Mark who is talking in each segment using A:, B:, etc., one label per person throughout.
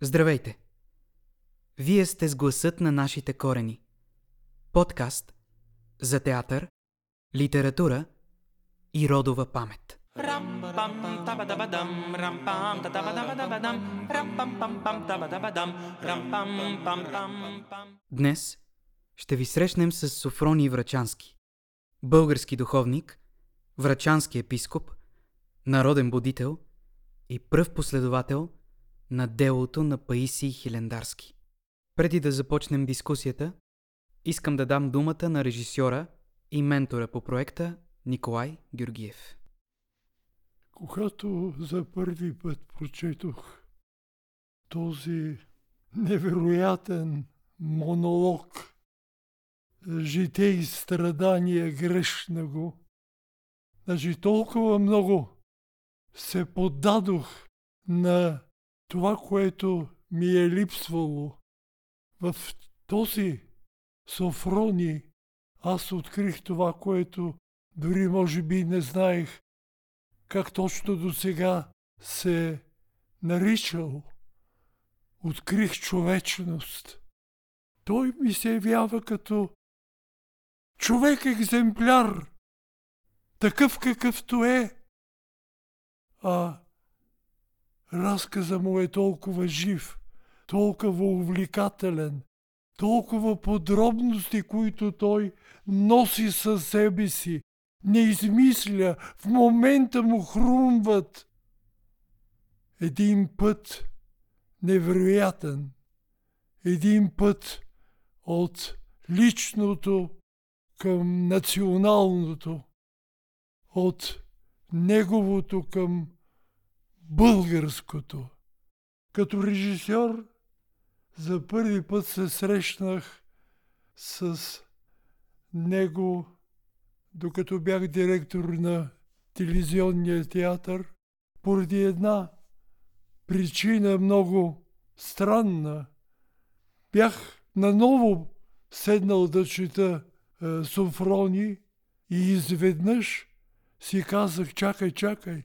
A: Здравейте! Вие сте с гласът на нашите корени. Подкаст за театър, литература и родова памет. Днес ще ви срещнем с Софроний Врачански, български духовник, врачански епископ, народен будител и пръв последовател на делото на Паисий Хилендарски. Преди да започнем дискусията, искам да дам думата на режисьора и ментора по проекта Николай Георгиев.
B: Когато за първи път прочетох този невероятен монолог житие и страдания грешного, значи толкова много се поддадох на това, което ми е липсвало в този Софрони, аз открих това, което дори може би не знаех как точно до сега се наричал. Открих човечност. Той ми се явява като човек екземпляр, такъв какъвто е. А разказа му е толкова жив, толкова увлекателен, толкова подробности, които той носи със себе си, не измисля, в момента му хрумват. Един път невероятен, един път от личното към националното, от неговото към българското. Като режисьор за първи път се срещнах с него, докато бях директор на телевизионния театър, поради една причина много странна. Бях наново седнал да чета е, Софрони и изведнъж си казах, чакай, чакай,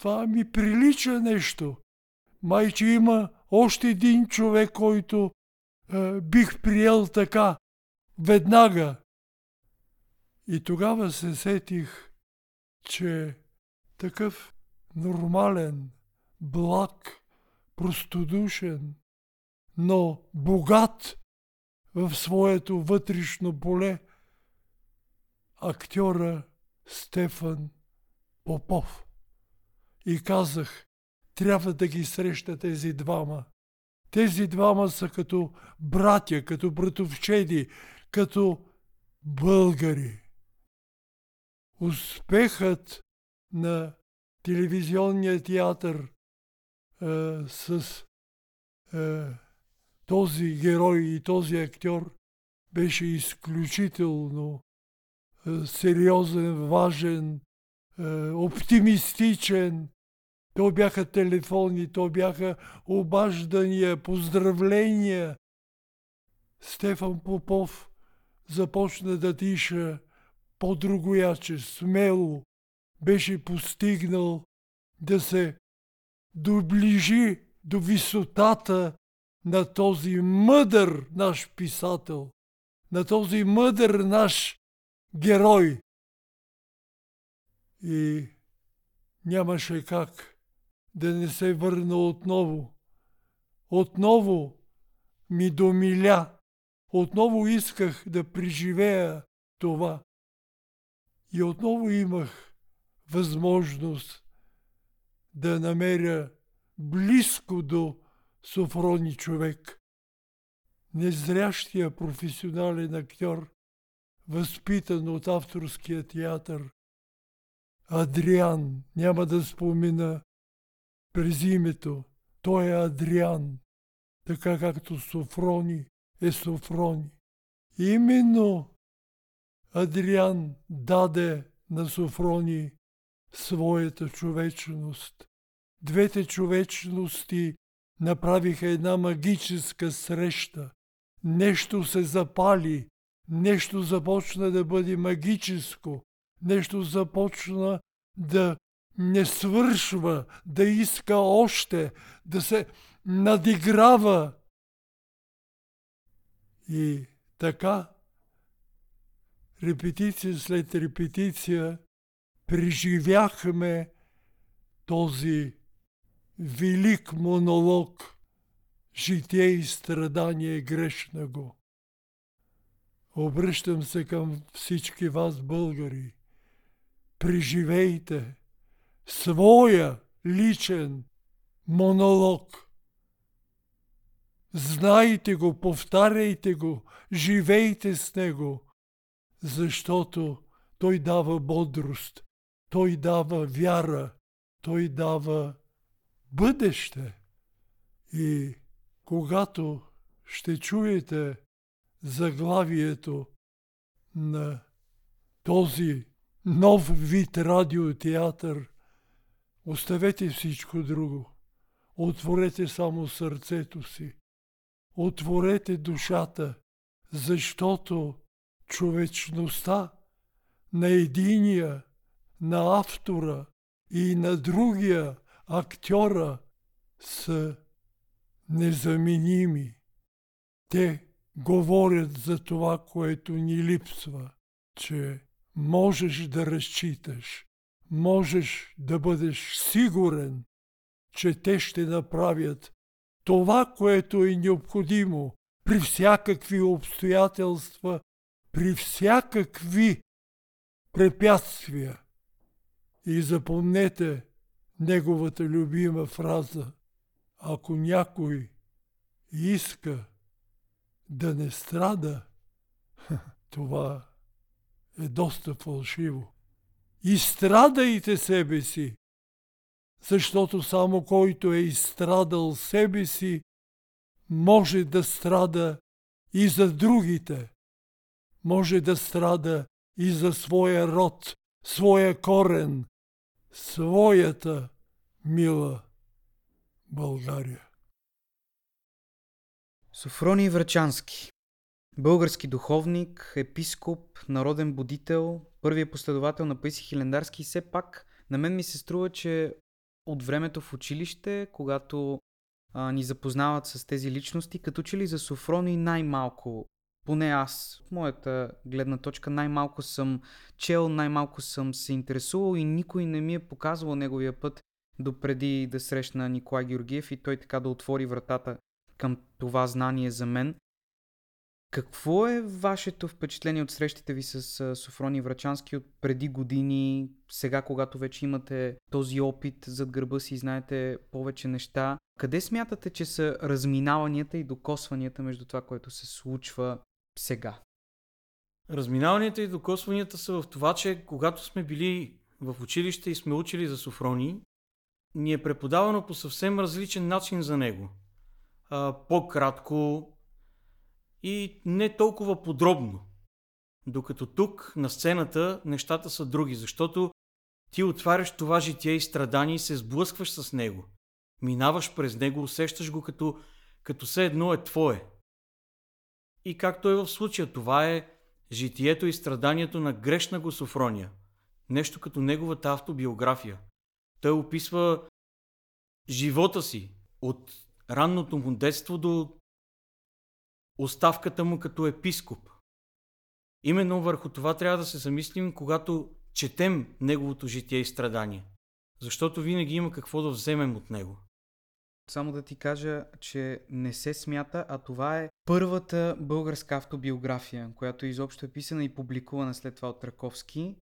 B: това ми прилича нещо. Майче има още един човек, който е, бих приел така, веднага. И тогава се сетих, че такъв нормален, благ, простодушен, но богат в своето вътрешно поле, актьора Стефан Попов. И казах, трябва да ги среща тези двама. Тези двама са като братя, като братовчеди, като българи. Успехът на телевизионния театър е, с е, този герой и този актьор беше изключително е, сериозен, важен, оптимистичен. То бяха телефони, то бяха обаждания, поздравления. Стефан Попов започна да тиша по-другояче, смело. Беше постигнал да се доближи до висотата на този мъдър наш писател, на този мъдър наш герой. И нямаше как да не се върна отново. Отново ми домиля. Отново исках да преживея това. И отново имах възможност да намеря близко до Софрони човек. Незрящия професионален актьор, възпитан от авторския театър. Адриан, няма да спомена през името. Той е Адриан, така както Софрони е Софрони. Именно Адриан даде на Софрони своята човечност. Двете човечности направиха една магическа среща. Нещо се запали, нещо започна да бъде магическо, нещо започна да не свършва, да иска още, да се надиграва. И така, репетиция след репетиция, преживяхме този велик монолог «Житие и страдание грешна го». Обръщам се към всички вас, българи. Преживейте своя личен монолог. Знайте го, повтаряйте го, живейте с него, защото той дава бодрост, той дава вяра, той дава бъдеще. И когато ще чуете заглавието на този нов вид радиотеатър, оставете всичко друго. Отворете само сърцето си. Отворете душата, защото човечността на единия, на автора и на другия актьора са незаменими. Те говорят за това, което ни липсва, че можеш да разчиташ, можеш да бъдеш сигурен, че те ще направят това, което е необходимо при всякакви обстоятелства, при всякакви препятствия. И запомнете неговата любима фраза. Ако някой иска да не страда, това е доста фалшиво. Изстрадайте себе си, защото само който е изстрадал себе си, може да страда и за другите. Може да страда и за своя род, своя корен, своята мила България.
A: Софроний Врачански Български духовник, епископ, народен будител, първият последовател на Паиси Хилендарски. Все пак на мен ми се струва, че от времето в училище, когато а, ни запознават с тези личности, като че ли за Софрони най-малко, поне аз, от моята гледна точка, най-малко съм чел, най-малко съм се интересувал и никой не ми е показвал неговия път допреди да срещна Николай Георгиев и той така да отвори вратата към това знание за мен. Какво е вашето впечатление от срещите ви с Софрони Врачански от преди години, сега когато вече имате този опит зад гърба си и знаете повече неща? Къде смятате, че са разминаванията и докосванията между това, което се случва сега?
C: Разминаванията и докосванията са в това, че когато сме били в училище и сме учили за Софрони, ни е преподавано по съвсем различен начин за него. по-кратко, и не толкова подробно. Докато тук, на сцената, нещата са други, защото ти отваряш това житие и страдание и се сблъскваш с него. Минаваш през него, усещаш го като, като все едно е твое. И както е в случая, това е житието и страданието на грешна го Софрония. Нещо като неговата автобиография. Той описва живота си от ранното му детство до оставката му като епископ. Именно върху това трябва да се замислим, когато четем неговото житие и страдание. Защото винаги има какво да вземем от него.
A: Само да ти кажа, че не се смята, а това е първата българска автобиография, която изобщо е писана и публикувана след това от Раковски.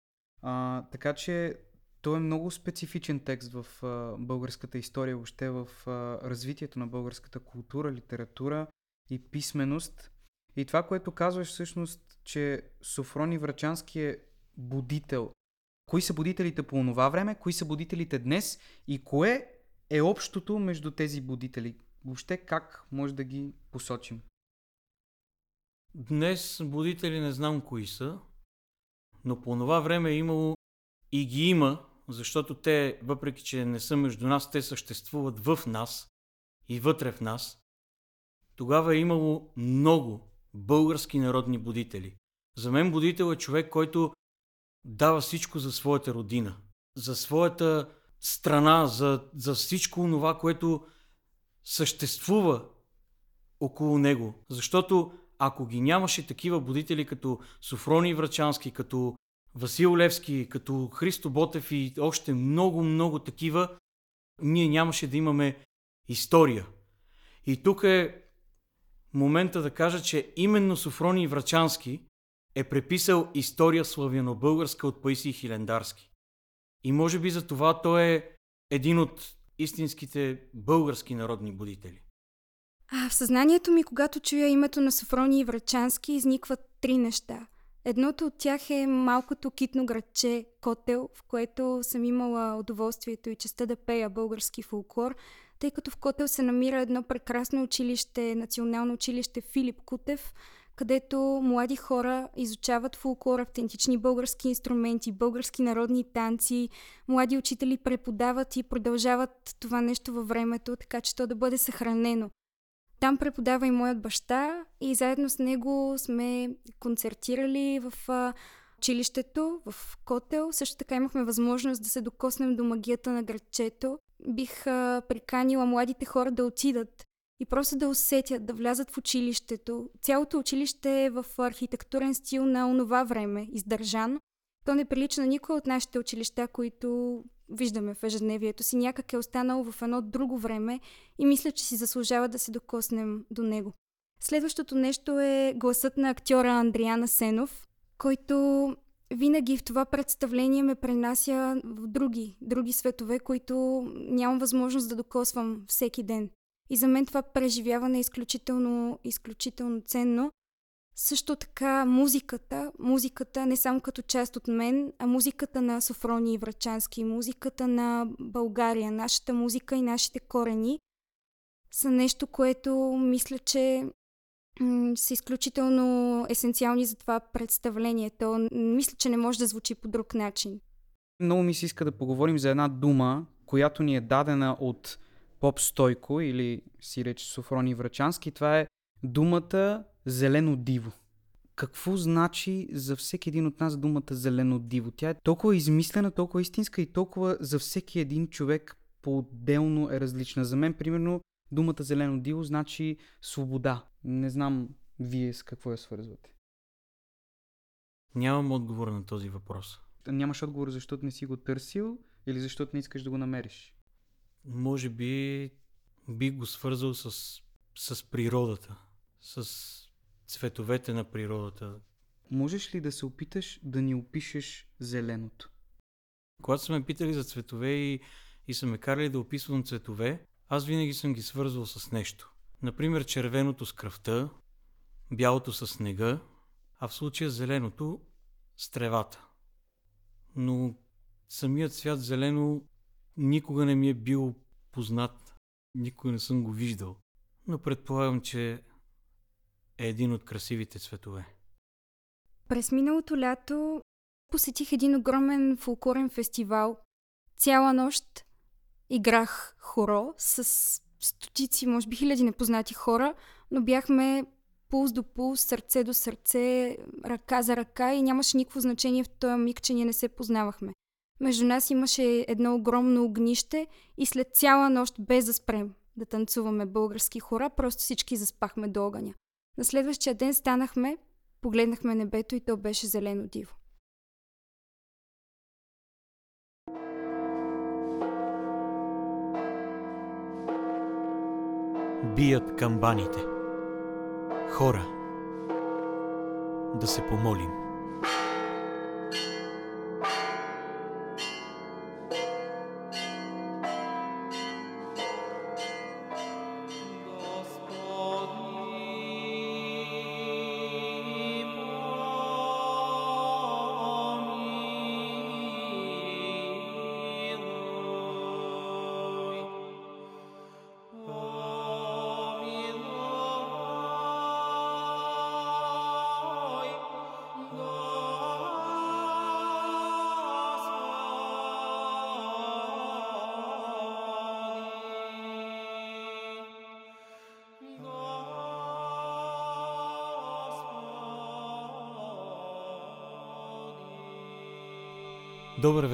A: А, така че той е много специфичен текст в а, българската история, въобще в а, развитието на българската култура, литература и писменост. И това, което казваш всъщност, че Софрони Врачански е будител. Кои са будителите по това време, кои са будителите днес и кое е общото между тези будители? Въобще как може да ги посочим?
C: Днес будители не знам кои са, но по това време е имало и ги има, защото те, въпреки че не са между нас, те съществуват в нас и вътре в нас. Тогава е имало много български народни будители. За мен будител е човек, който дава всичко за своята родина, за своята страна, за, за всичко това, което съществува около него. Защото ако ги нямаше такива будители като Софрони Врачански, като Васил Левски, като Христо Ботев и още много, много такива, ние нямаше да имаме история. И тук е момента да кажа, че именно Софрони Врачански е преписал история славяно-българска от Паисий Хилендарски. И може би за това той е един от истинските български народни будители.
D: А в съзнанието ми, когато чуя името на Софрони и Врачански, изникват три неща. Едното от тях е малкото китно градче Котел, в което съм имала удоволствието и честа да пея български фолклор, тъй като в Котел се намира едно прекрасно училище, национално училище Филип Кутев, където млади хора изучават фулклор, автентични български инструменти, български народни танци, млади учители преподават и продължават това нещо във времето, така че то да бъде съхранено. Там преподава и моят баща и заедно с него сме концертирали в училището, в Котел. Също така имахме възможност да се докоснем до магията на градчето. Бих приканила младите хора да отидат и просто да усетят, да влязат в училището. Цялото училище е в архитектурен стил на онова време, издържано. То не прилича на никой от нашите училища, които виждаме в ежедневието си. Някак е останало в едно друго време и мисля, че си заслужава да се докоснем до него. Следващото нещо е гласът на актьора Андриана Сенов, който винаги в това представление ме пренася в други, други светове, които нямам възможност да докосвам всеки ден. И за мен това преживяване е изключително, изключително ценно. Също така музиката, музиката не само като част от мен, а музиката на Софрони и Врачански, музиката на България, нашата музика и нашите корени са нещо, което мисля, че са изключително есенциални за това представление. То мисля, че не може да звучи по друг начин.
A: Много ми се иска да поговорим за една дума, която ни е дадена от Поп Стойко или си рече Софрони Врачански. Това е думата зелено диво. Какво значи за всеки един от нас думата зелено диво? Тя е толкова измислена, толкова истинска и толкова за всеки един човек по-отделно е различна. За мен, примерно, думата зелено диво значи свобода. Не знам вие с какво я свързвате.
C: Нямам отговор на този въпрос.
A: Нямаш отговор, защото не си го търсил или защото не искаш да го намериш?
C: Може би би го свързал с, с природата, с цветовете на природата.
A: Можеш ли да се опиташ да ни опишеш зеленото?
C: Когато сме питали за цветове и, и са ме карали да описвам цветове, аз винаги съм ги свързвал с нещо. Например, червеното с кръвта, бялото с снега, а в случая зеленото с тревата. Но самият свят зелено никога не ми е бил познат, никога не съм го виждал, но предполагам, че е един от красивите цветове.
D: През миналото лято посетих един огромен фулкурен фестивал. Цяла нощ играх хоро с стотици, може би хиляди непознати хора, но бяхме пулс до пулс, сърце до сърце, ръка за ръка и нямаше никакво значение в този миг, че ние не се познавахме. Между нас имаше едно огромно огнище и след цяла нощ без да спрем да танцуваме български хора, просто всички заспахме до огъня. На следващия ден станахме, погледнахме небето и то беше зелено диво.
C: Бият камбаните. Хора, да се помолим.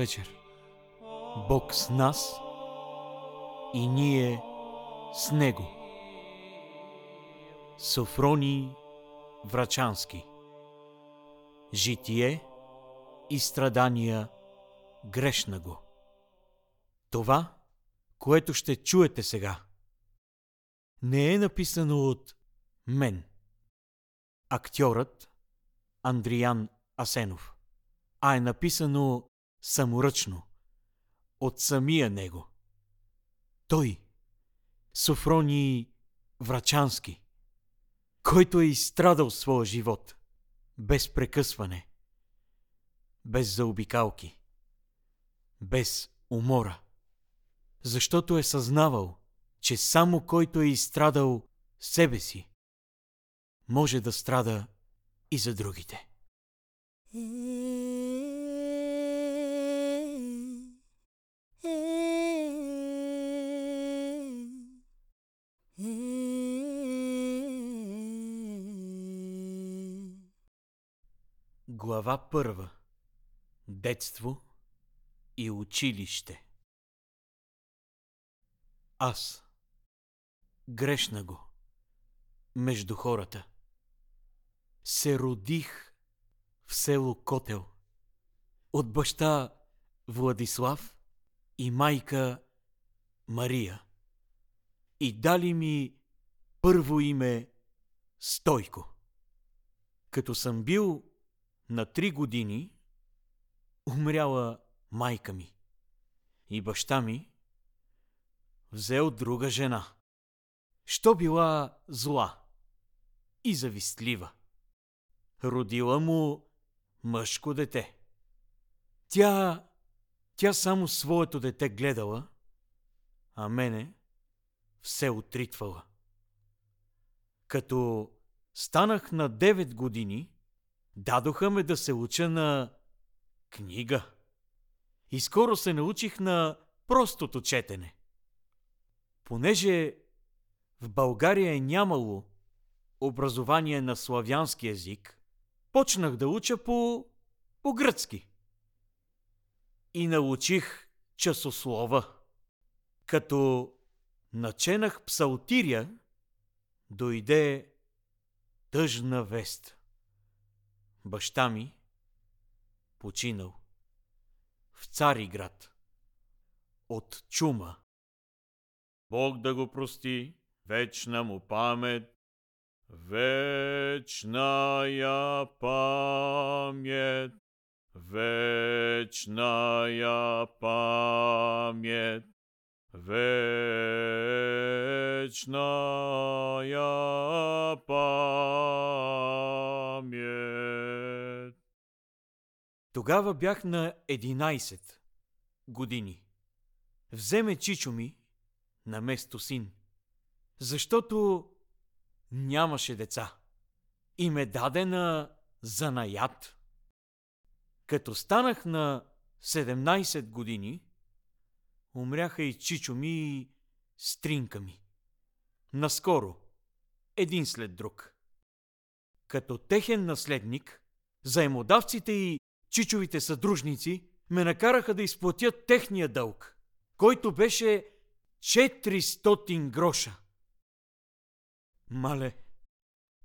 C: Вечер. Бог с нас и ние с него. Софроний Врачански Житие и страдания грешна го. Това, което ще чуете сега, не е написано от мен. Актьорът Андриан Асенов, а е написано саморъчно от самия него. Той, Софроний Врачански, който е изстрадал своя живот без прекъсване, без заобикалки, без умора, защото е съзнавал, че само който е изстрадал себе си, може да страда и за другите. Глава първа. Детство и училище. Аз. Грешна го. Между хората. Се родих в село Котел. От баща Владислав и майка Мария. И дали ми първо име Стойко. Като съм бил на три години умряла майка ми и баща ми взел друга жена. Що била зла и завистлива. Родила му мъжко дете. Тя, тя само своето дете гледала, а мене все отритвала. Като станах на 9 години, Дадоха ме да се уча на книга. И скоро се научих на простото четене. Понеже в България е нямало образование на славянски език, почнах да уча по, по гръцки. И научих часослова. Като наченах псалтиря, дойде тъжна вест – Баща ми починал в Цариград от чума.
E: Бог да го прости, вечна му памет, вечна я памет, вечна я памет, вечна я памет.
C: Тогава бях на 11 години. Вземе чичо ми на место син, защото нямаше деца и ме даде на занаят. Като станах на 17 години, умряха и чичо ми и стринка ми. Наскоро, един след друг. Като техен наследник, заемодавците и чичовите съдружници ме накараха да изплатят техния дълг, който беше 400 гроша. Мале,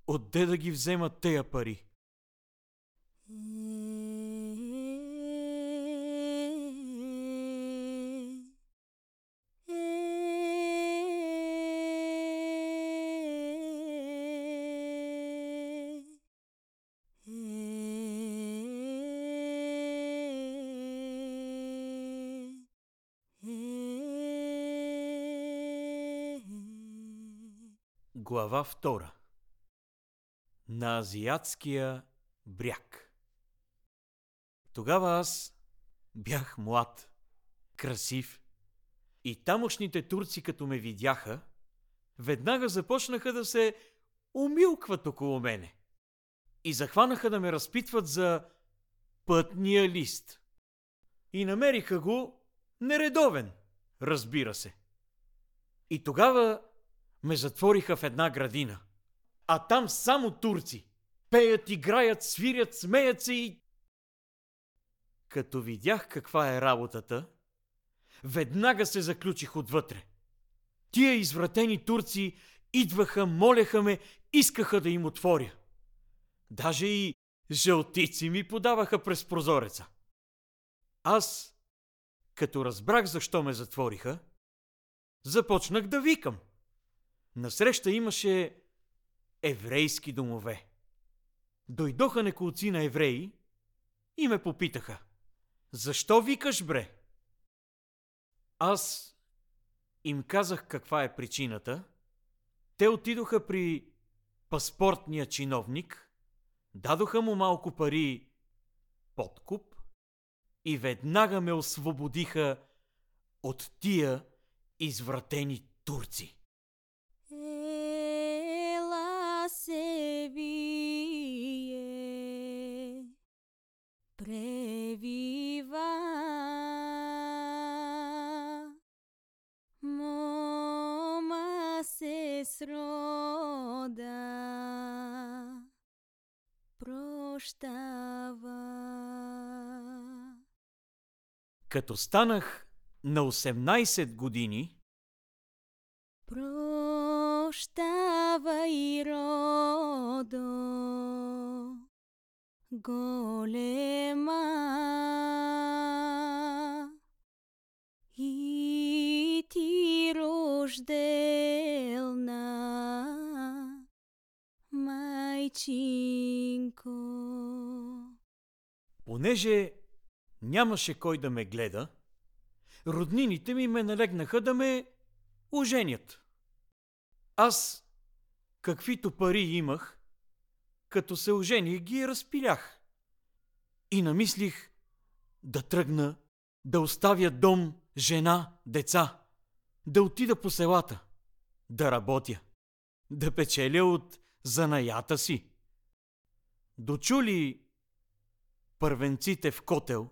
C: отде да ги вземат тея пари? Глава 2 На азиатския бряг Тогава аз бях млад, красив и тамошните турци, като ме видяха, веднага започнаха да се умилкват около мене и захванаха да ме разпитват за пътния лист. И намериха го нередовен, разбира се. И тогава ме затвориха в една градина. А там само турци. Пеят, играят, свирят, смеят се и... Като видях каква е работата, веднага се заключих отвътре.
F: Тия извратени турци идваха, молеха ме, искаха да им отворя. Даже и жълтици ми подаваха през прозореца. Аз, като разбрах защо ме затвориха, започнах да викам. Насреща имаше еврейски домове. Дойдоха неколци на евреи и ме попитаха. Защо викаш, бре? Аз им казах каква е причината. Те отидоха при паспортния чиновник, дадоха му малко пари подкуп и веднага ме освободиха от тия извратени турци.
G: Ела се вие, превива, мома се срода, прощава.
F: Като станах на 18 години,
G: Прощавай, родо, голема, и ти рожделна, майчинко.
F: понеже нямаше кой да ме гледа, роднините ми ме налегнаха да ме оженят. Аз, каквито пари имах, като се ожених, ги разпилях. И намислих да тръгна, да оставя дом, жена, деца, да отида по селата, да работя, да печеля от занаята си. Дочули първенците в котел,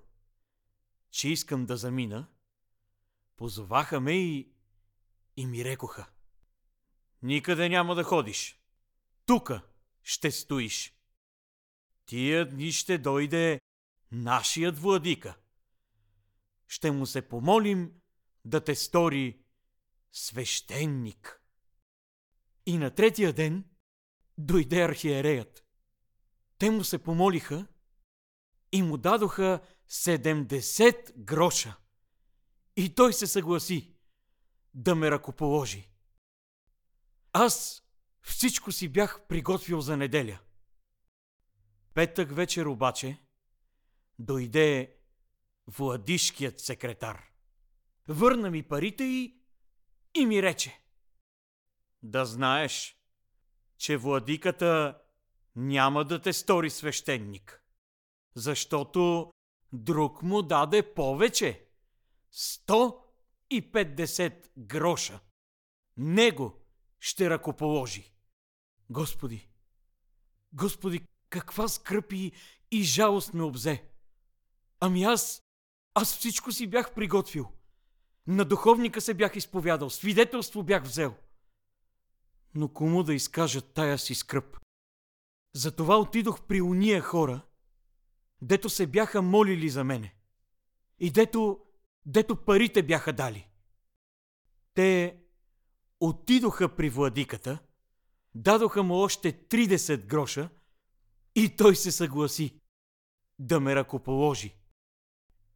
F: че искам да замина, позоваха ме и, и ми рекоха. Никъде няма да ходиш. Тука ще стоиш. Тия дни ще дойде нашият владика. Ще му се помолим да те стори свещеник. И на третия ден дойде архиереят. Те му се помолиха и му дадоха 70 гроша. И той се съгласи да ме ръкоположи. Аз всичко си бях приготвил за неделя. Петък вечер обаче дойде владишкият секретар. Върна ми парите и, и ми рече. Да знаеш, че владиката няма да те стори свещеник, защото друг му даде повече. 150 гроша. Него ще ръкоположи. Господи, Господи, каква скръп и, и жалост ме обзе. Ами аз, аз всичко си бях приготвил. На духовника се бях изповядал, свидетелство бях взел. Но кому да изкажа тая си скръп? Затова отидох при уния хора, дето се бяха молили за мене. И дето, дето парите бяха дали. Те отидоха при владиката, дадоха му още 30 гроша и той се съгласи да ме ръкоположи.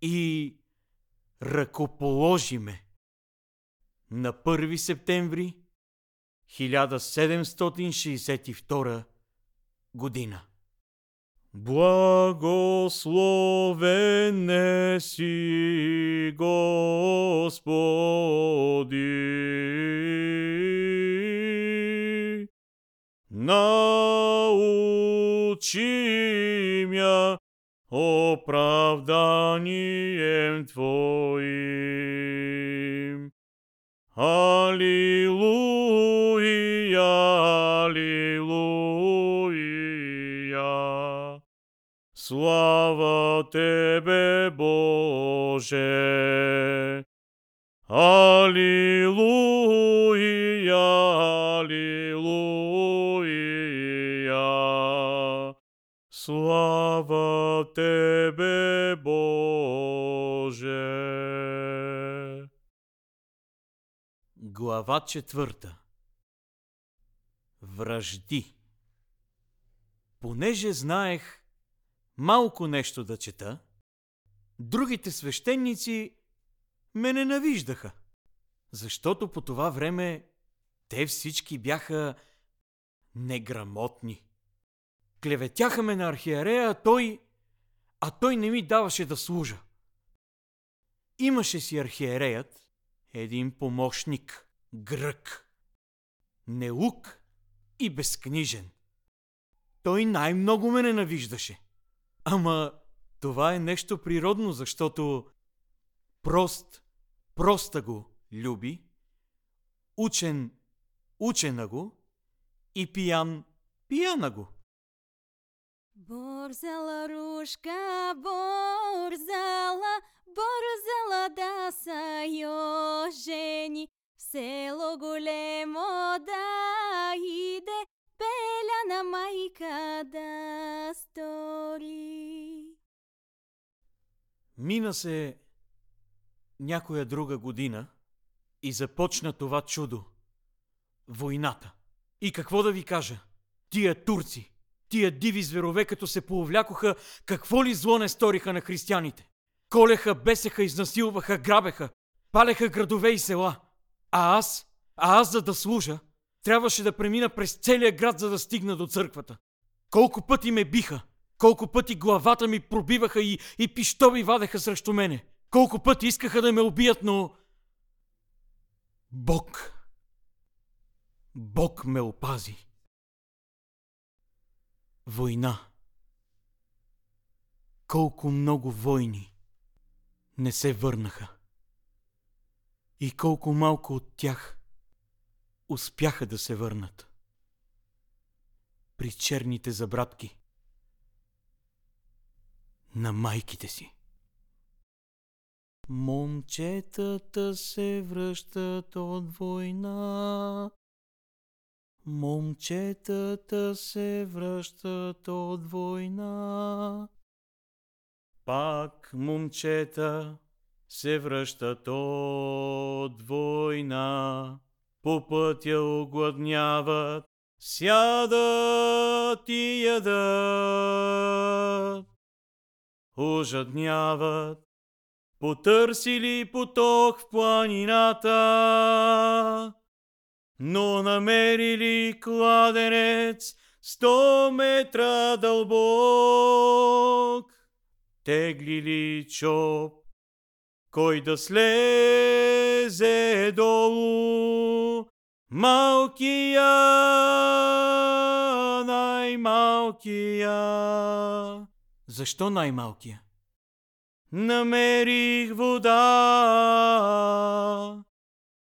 F: И ръкоположи ме. На 1 септември 1762 година. Благословен си, Господи. Научи мя оправданием Твоим. Аллилуйя, Тебе, Боже! Аллилуйя, аллилуйя. Слава Тебе, Боже!
C: Глава четвърта Връжди Понеже знаех малко нещо да чета, другите свещеници ме ненавиждаха, защото по това време те всички бяха неграмотни. Клеветяха ме на архиерея, а той, а той не ми даваше да служа. Имаше си архиереят един помощник, грък, неук и безкнижен. Той най-много ме ненавиждаше. Ама това е нещо природно, защото прост, проста го люби, учен, учена го и пиян, пияна го.
G: Борзала рушка, борзала, борзала да са йо жени. Село големо да
C: Мина се някоя друга година и започна това чудо. Войната. И какво да ви кажа? Тия турци, тия диви зверове, като се повлякоха, какво ли зло не сториха на християните? Колеха, бесеха, изнасилваха, грабеха, палеха градове и села. А аз, а аз за да служа, трябваше да премина през целия град, за да стигна до църквата. Колко пъти ме биха, колко пъти главата ми пробиваха и, и пищови вадеха срещу мене. Колко пъти искаха да ме убият, но... Бог. Бог ме опази. Война. Колко много войни не се върнаха. И колко малко от тях успяха да се върнат. При черните забратки на майките си. Момчетата се връщат от война. Момчетата се връщат от война. Пак момчета се връщат от война. По пътя огладняват, сядат и ядат. Ожадняват, потърсили поток в планината, но намерили кладенец сто метра дълбок. Теглили чоп, кой да слезе долу, малкия, най-малкия. Защо най-малкия? Намерих вода,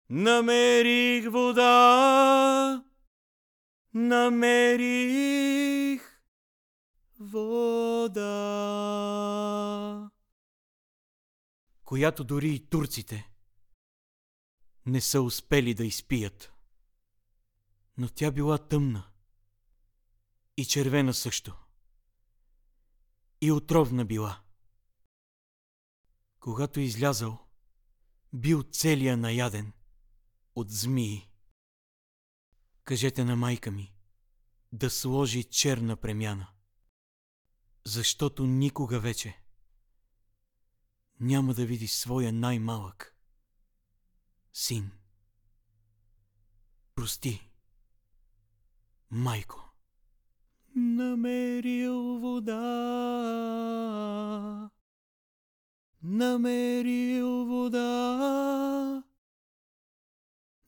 C: намерих вода, намерих вода. Която дори и турците не са успели да изпият. Но тя била тъмна и червена също. И отровна била. Когато излязал, бил целия наяден от змии. Кажете на майка ми да сложи черна премяна, защото никога вече няма да види своя най-малък син. Прости, майко. Намерил вода, намерил вода,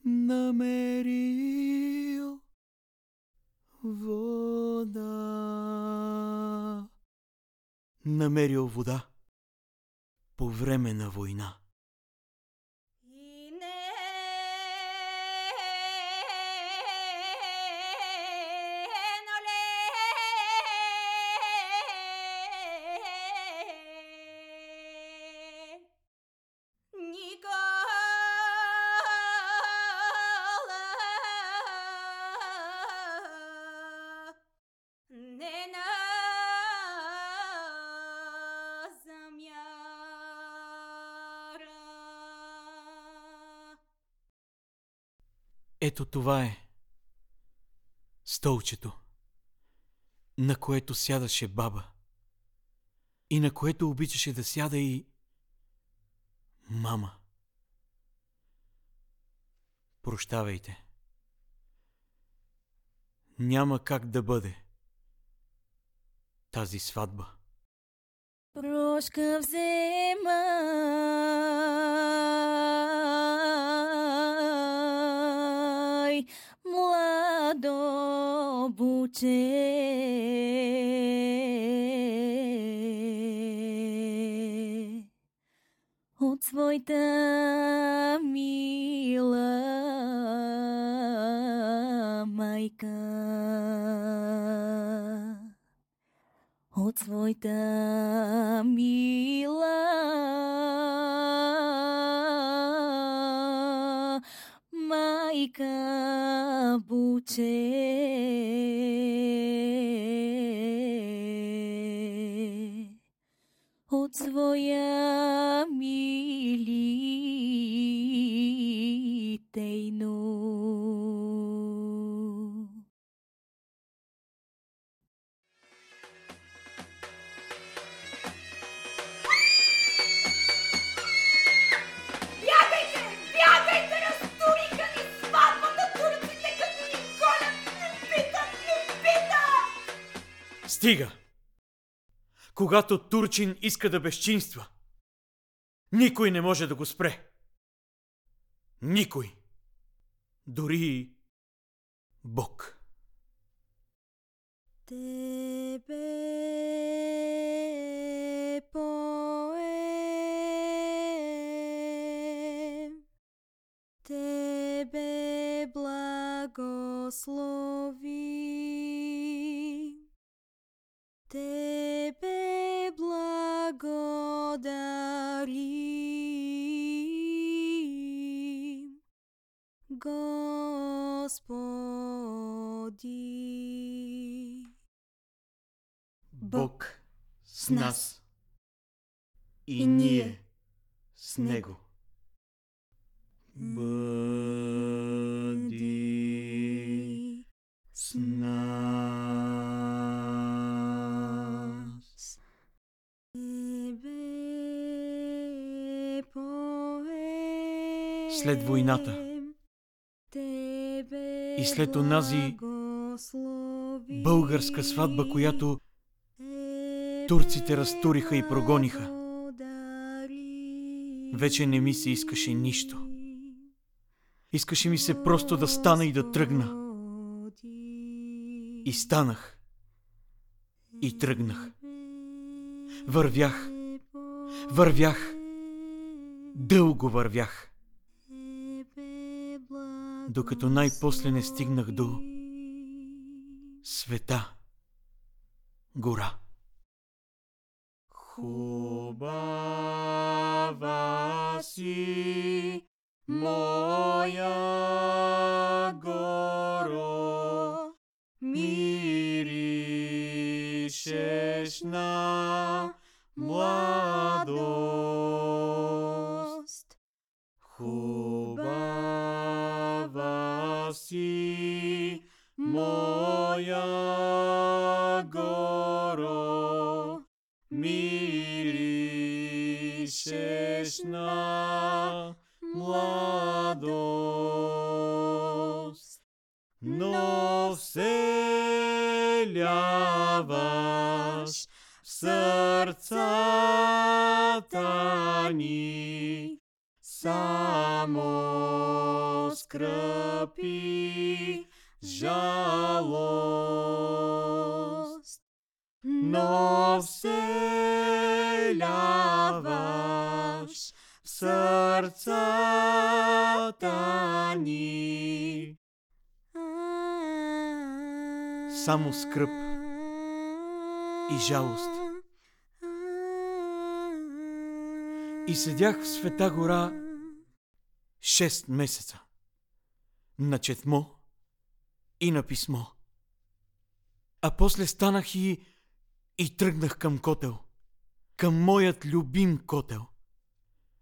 C: намерил вода. Намерил вода по време на война. Ето това е столчето, на което сядаше баба и на което обичаше да сяда и мама. Прощавайте. Няма как да бъде тази сватба.
H: Прошка вземай, младо буче. От своята мила майка. От своята мила майка буче. От своя милитейно.
C: Стига! Когато Турчин иска да безчинства, никой не може да го спре. Никой. Дори Бог.
G: Тебе поем, Тебе благослови, Тебе благодарим, Господи.
C: Бог с
G: нас.
C: И, ние с.
G: Него.
C: Бъди с нас. След войната и след онази Българска сватба, която турците разтуриха и прогониха. вече не ми се искаше нищо. Искаше ми се просто да стана и да тръгна. И станах. И тръгнах. Вървях. Вървях. Дълго вървях. Докато най-после не стигнах до света гора. Хубава си, моя горо, миришеш на младост. Миришеш само скръп и жалост. И седях в Света гора 6 месеца. На четмо и на писмо. А после станах и, и тръгнах към котел. Към моят любим котел.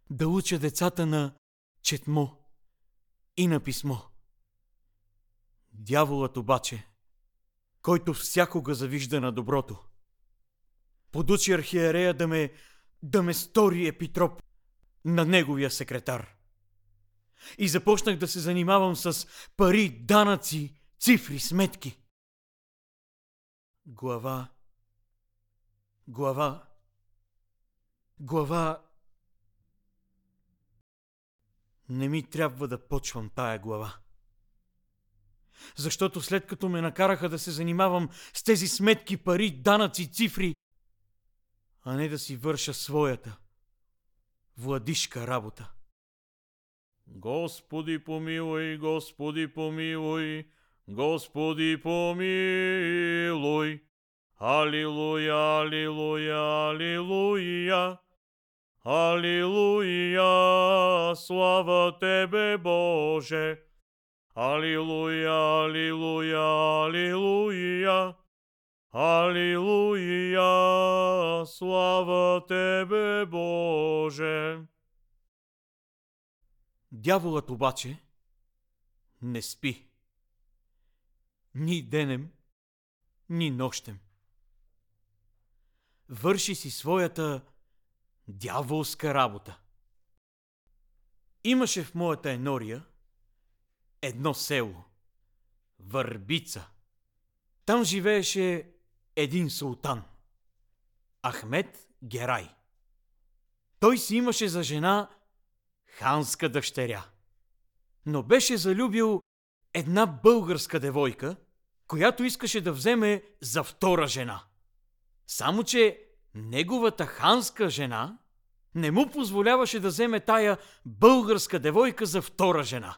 C: Да уча децата на четмо и на писмо.
F: Дяволът обаче, който всякога завижда на доброто, подучи архиерея да ме, да ме стори епитроп на неговия секретар. И започнах да се занимавам с пари, данъци, цифри, сметки. Глава, глава, глава. Не ми трябва да почвам тая глава. Защото след като ме накараха да се занимавам с тези сметки, пари, данъци, цифри, а не да си върша своята владишка работа.
C: Господи помилуй, Господи помилуй, Господи помилуй. Алилуя, алилуя, алилуя. Алилуя, слава Тебе, Боже. Алилуя, алилуя, алилуя. Алилуя, слава Тебе, Боже.
F: Дяволът обаче не спи. Ни денем, ни нощем. Върши си своята дяволска работа. Имаше в моята енория едно село. Върбица. Там живееше един султан. Ахмед Герай. Той си имаше за жена ханска дъщеря. Но беше залюбил една българска девойка, която искаше да вземе за втора жена. Само, че неговата ханска жена не му позволяваше да вземе тая българска девойка за втора жена.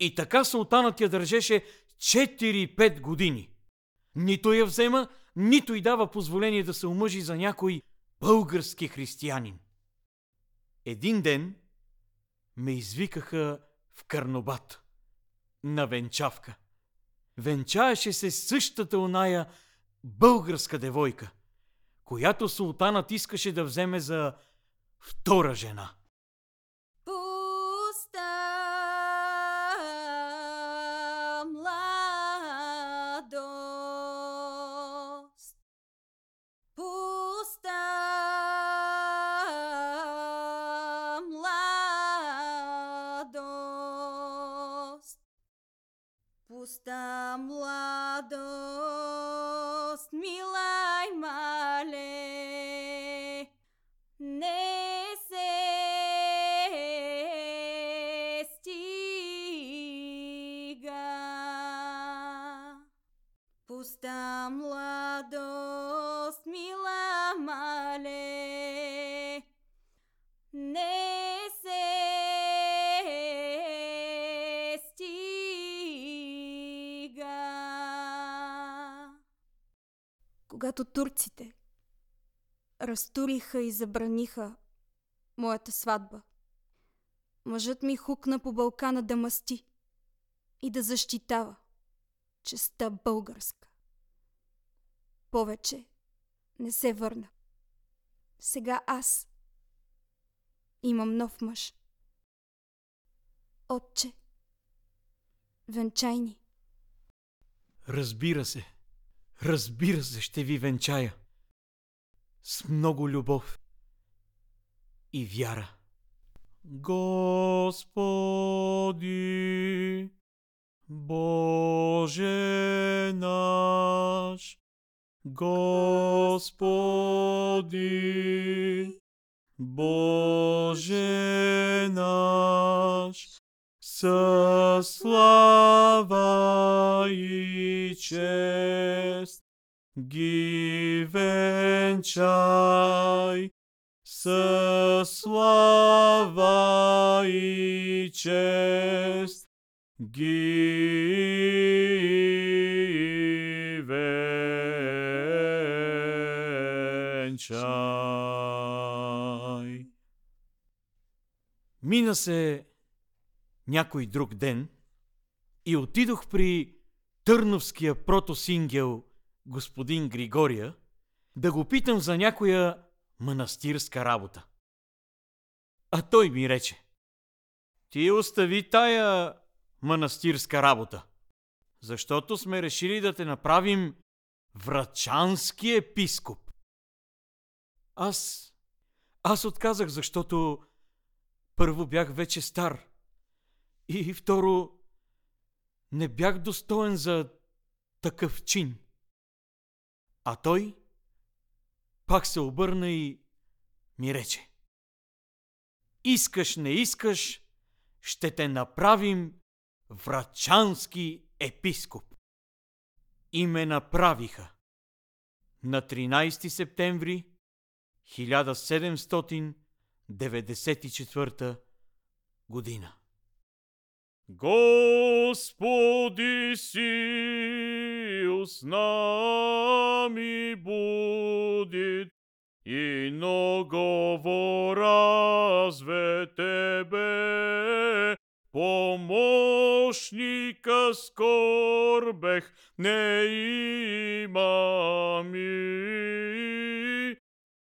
F: И така султанът я държеше 4-5 години. Нито я взема, нито й дава позволение да се омъжи за някой български християнин. Един ден ме извикаха в Карнобат на венчавка. Венчаеше се същата оная българска девойка, която султанът искаше да вземе за втора жена.
D: Когато турците разтуриха и забраниха моята сватба, мъжът ми хукна по Балкана да мъсти и да защитава честа българска. Повече не се върна. Сега аз имам нов мъж. Отче, венчай ни.
F: Разбира се, разбира се, ще ви венчая. С много любов и вяра. Господи, Боже наш, Господи, Боже наш, със слава и чест ги венчай, със слава и чест ги венчай. Мина се някой друг ден и отидох при търновския протосингел господин Григория да го питам за някоя манастирска работа. А той ми рече, ти остави тая манастирска работа. Защото сме решили да те направим врачански епископ. Аз... Аз отказах, защото първо бях вече стар. И второ, не бях достоен за такъв чин. А той пак се обърна и ми рече. Искаш, не искаш, ще те направим врачански епископ. И ме направиха. На 13 септември 1794 година.
C: Господи сил с нами будет, и много разве Тебе, помощника скорбех не имами.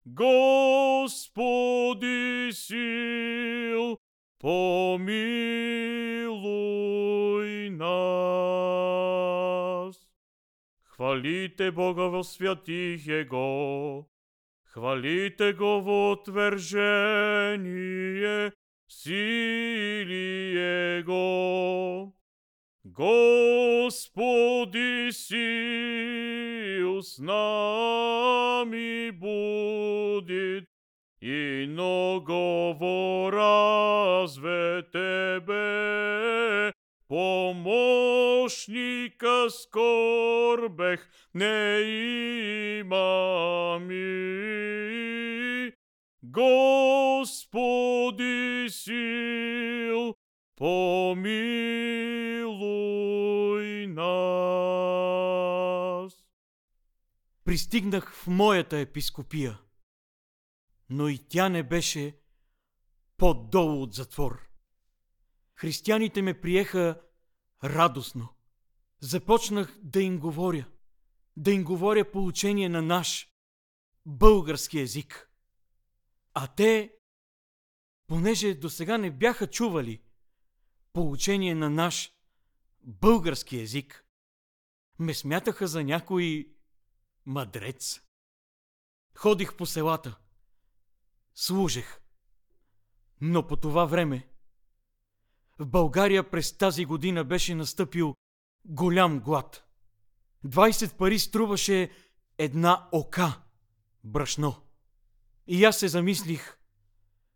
C: Господи сил, помилуй Хвалите Бога во святих Его, хвалите Го во отвержение, сили Его. Господи сил с нами будет, и много разве Тебе, Помощника скорбех не имами. Господи сил, помилуй нас.
F: Пристигнах в моята епископия, но и тя не беше по-долу от затвор. Християните ме приеха радостно. Започнах да им говоря, да им говоря по учение на наш български език. А те, понеже до сега не бяха чували по учение на наш български език, ме смятаха за някой мадрец. Ходих по селата, служех, но по това време в България през тази година беше настъпил голям глад. 20 пари струваше една ока брашно. И аз се замислих,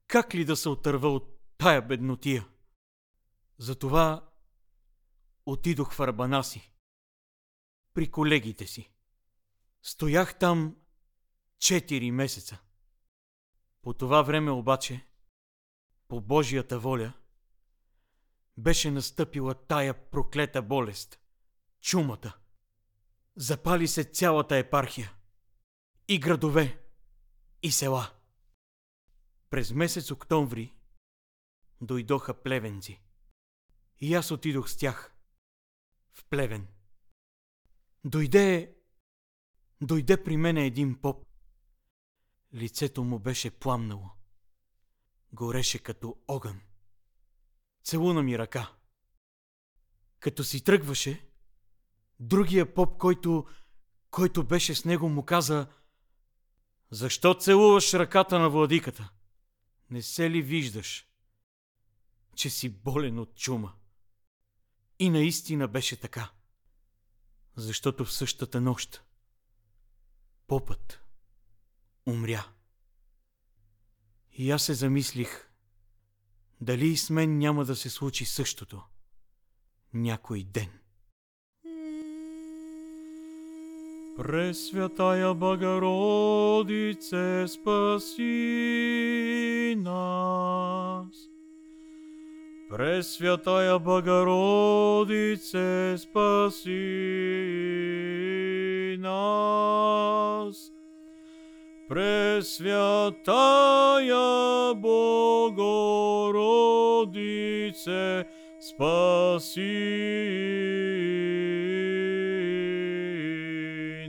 F: как ли да се отърва от тая беднотия. Затова отидох в Арбана си, при колегите си. Стоях там 4 месеца. По това време обаче, по Божията воля, беше настъпила тая проклета болест – чумата. Запали се цялата епархия. И градове, и села. През месец октомври дойдоха плевенци. И аз отидох с тях. В Плевен. Дойде... Дойде при мене един поп. Лицето му беше пламнало. Гореше като огън. Целуна ми ръка. Като си тръгваше, другия поп, който, който беше с него, му каза Защо целуваш ръката на владиката? Не се ли виждаш, че си болен от чума? И наистина беше така. Защото в същата нощ попът умря. И аз се замислих, дали и с мен няма да се случи същото някой ден.
C: Пресвятая Богородице, спаси нас. Пресвятая Богородице, спаси нас. Пресвятая Богородице, спаси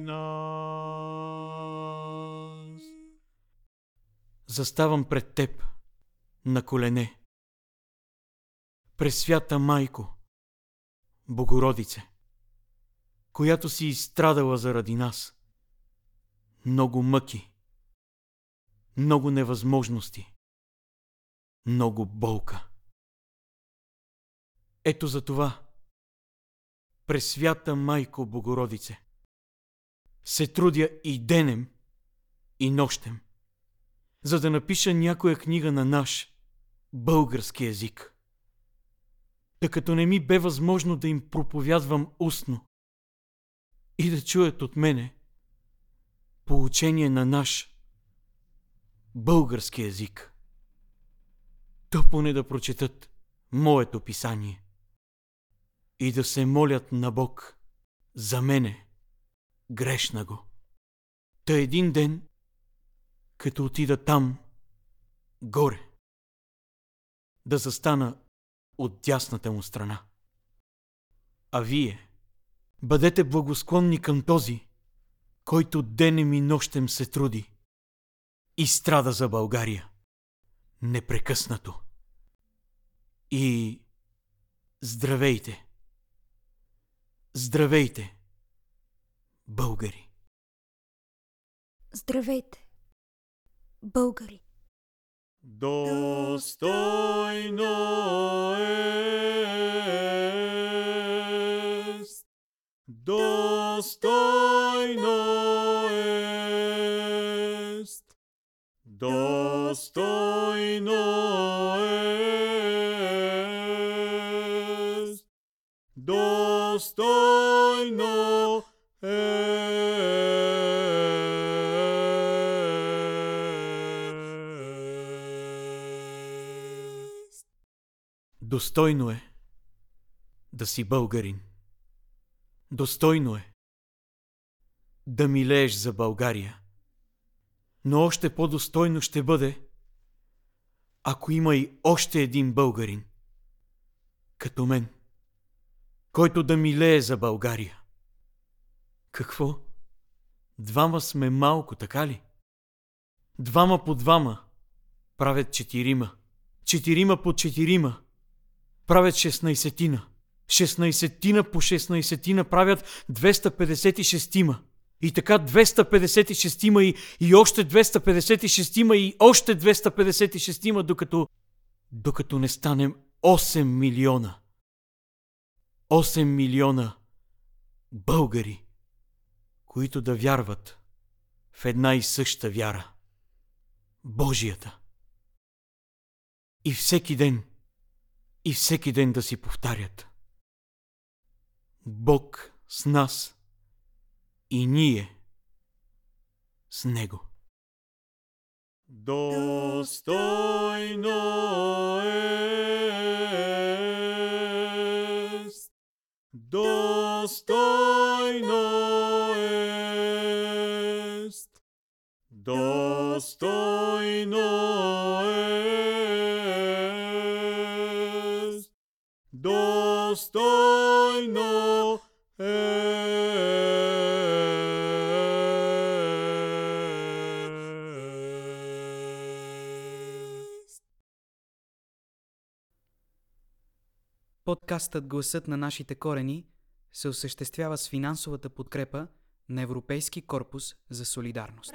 C: нас.
F: Заставам пред теб на колене. Пресвята Майко, Богородице, която си изстрадала заради нас. Много мъки, много невъзможности, много болка. Ето за това, Пресвята Майко Богородице, се трудя и денем, и нощем, за да напиша някоя книга на наш български език. Та като не ми бе възможно да им проповядвам устно и да чуят от мене поучение на наш български език, то поне да прочетат моето писание и да се молят на Бог за мене, грешна го. Та един ден, като отида там, горе, да застана от дясната му страна. А вие, бъдете благосклонни към този, който денем и нощем се труди и страда за България, непрекъснато. И здравейте! Здравейте, българи!
D: Здравейте, българи!
C: Достойно ест, достойно ест, достойно ест, достойно ест.
F: Достойно е да си българин. Достойно е да милееш за България. Но още по-достойно ще бъде, ако има и още един българин, като мен, който да милее за България. Какво? Двама сме малко, така ли? Двама по двама правят четирима. Четирима по четирима правят шестнайсетина. Шестнайсетина по шестнайсетина правят 256-тима. И така 256-тима и, и още 256-тима и още 256-тима, докато, докато не станем 8 милиона. 8 милиона българи, които да вярват в една и съща вяра. Божията. И всеки ден, и всеки ден да си повтарят. Бог с нас и ние с Него.
C: Достойно ест, достойно ест, достойно ест, достойно ест.
A: Подкастът Гласът на нашите корени се осъществява с финансовата подкрепа на Европейски корпус за солидарност.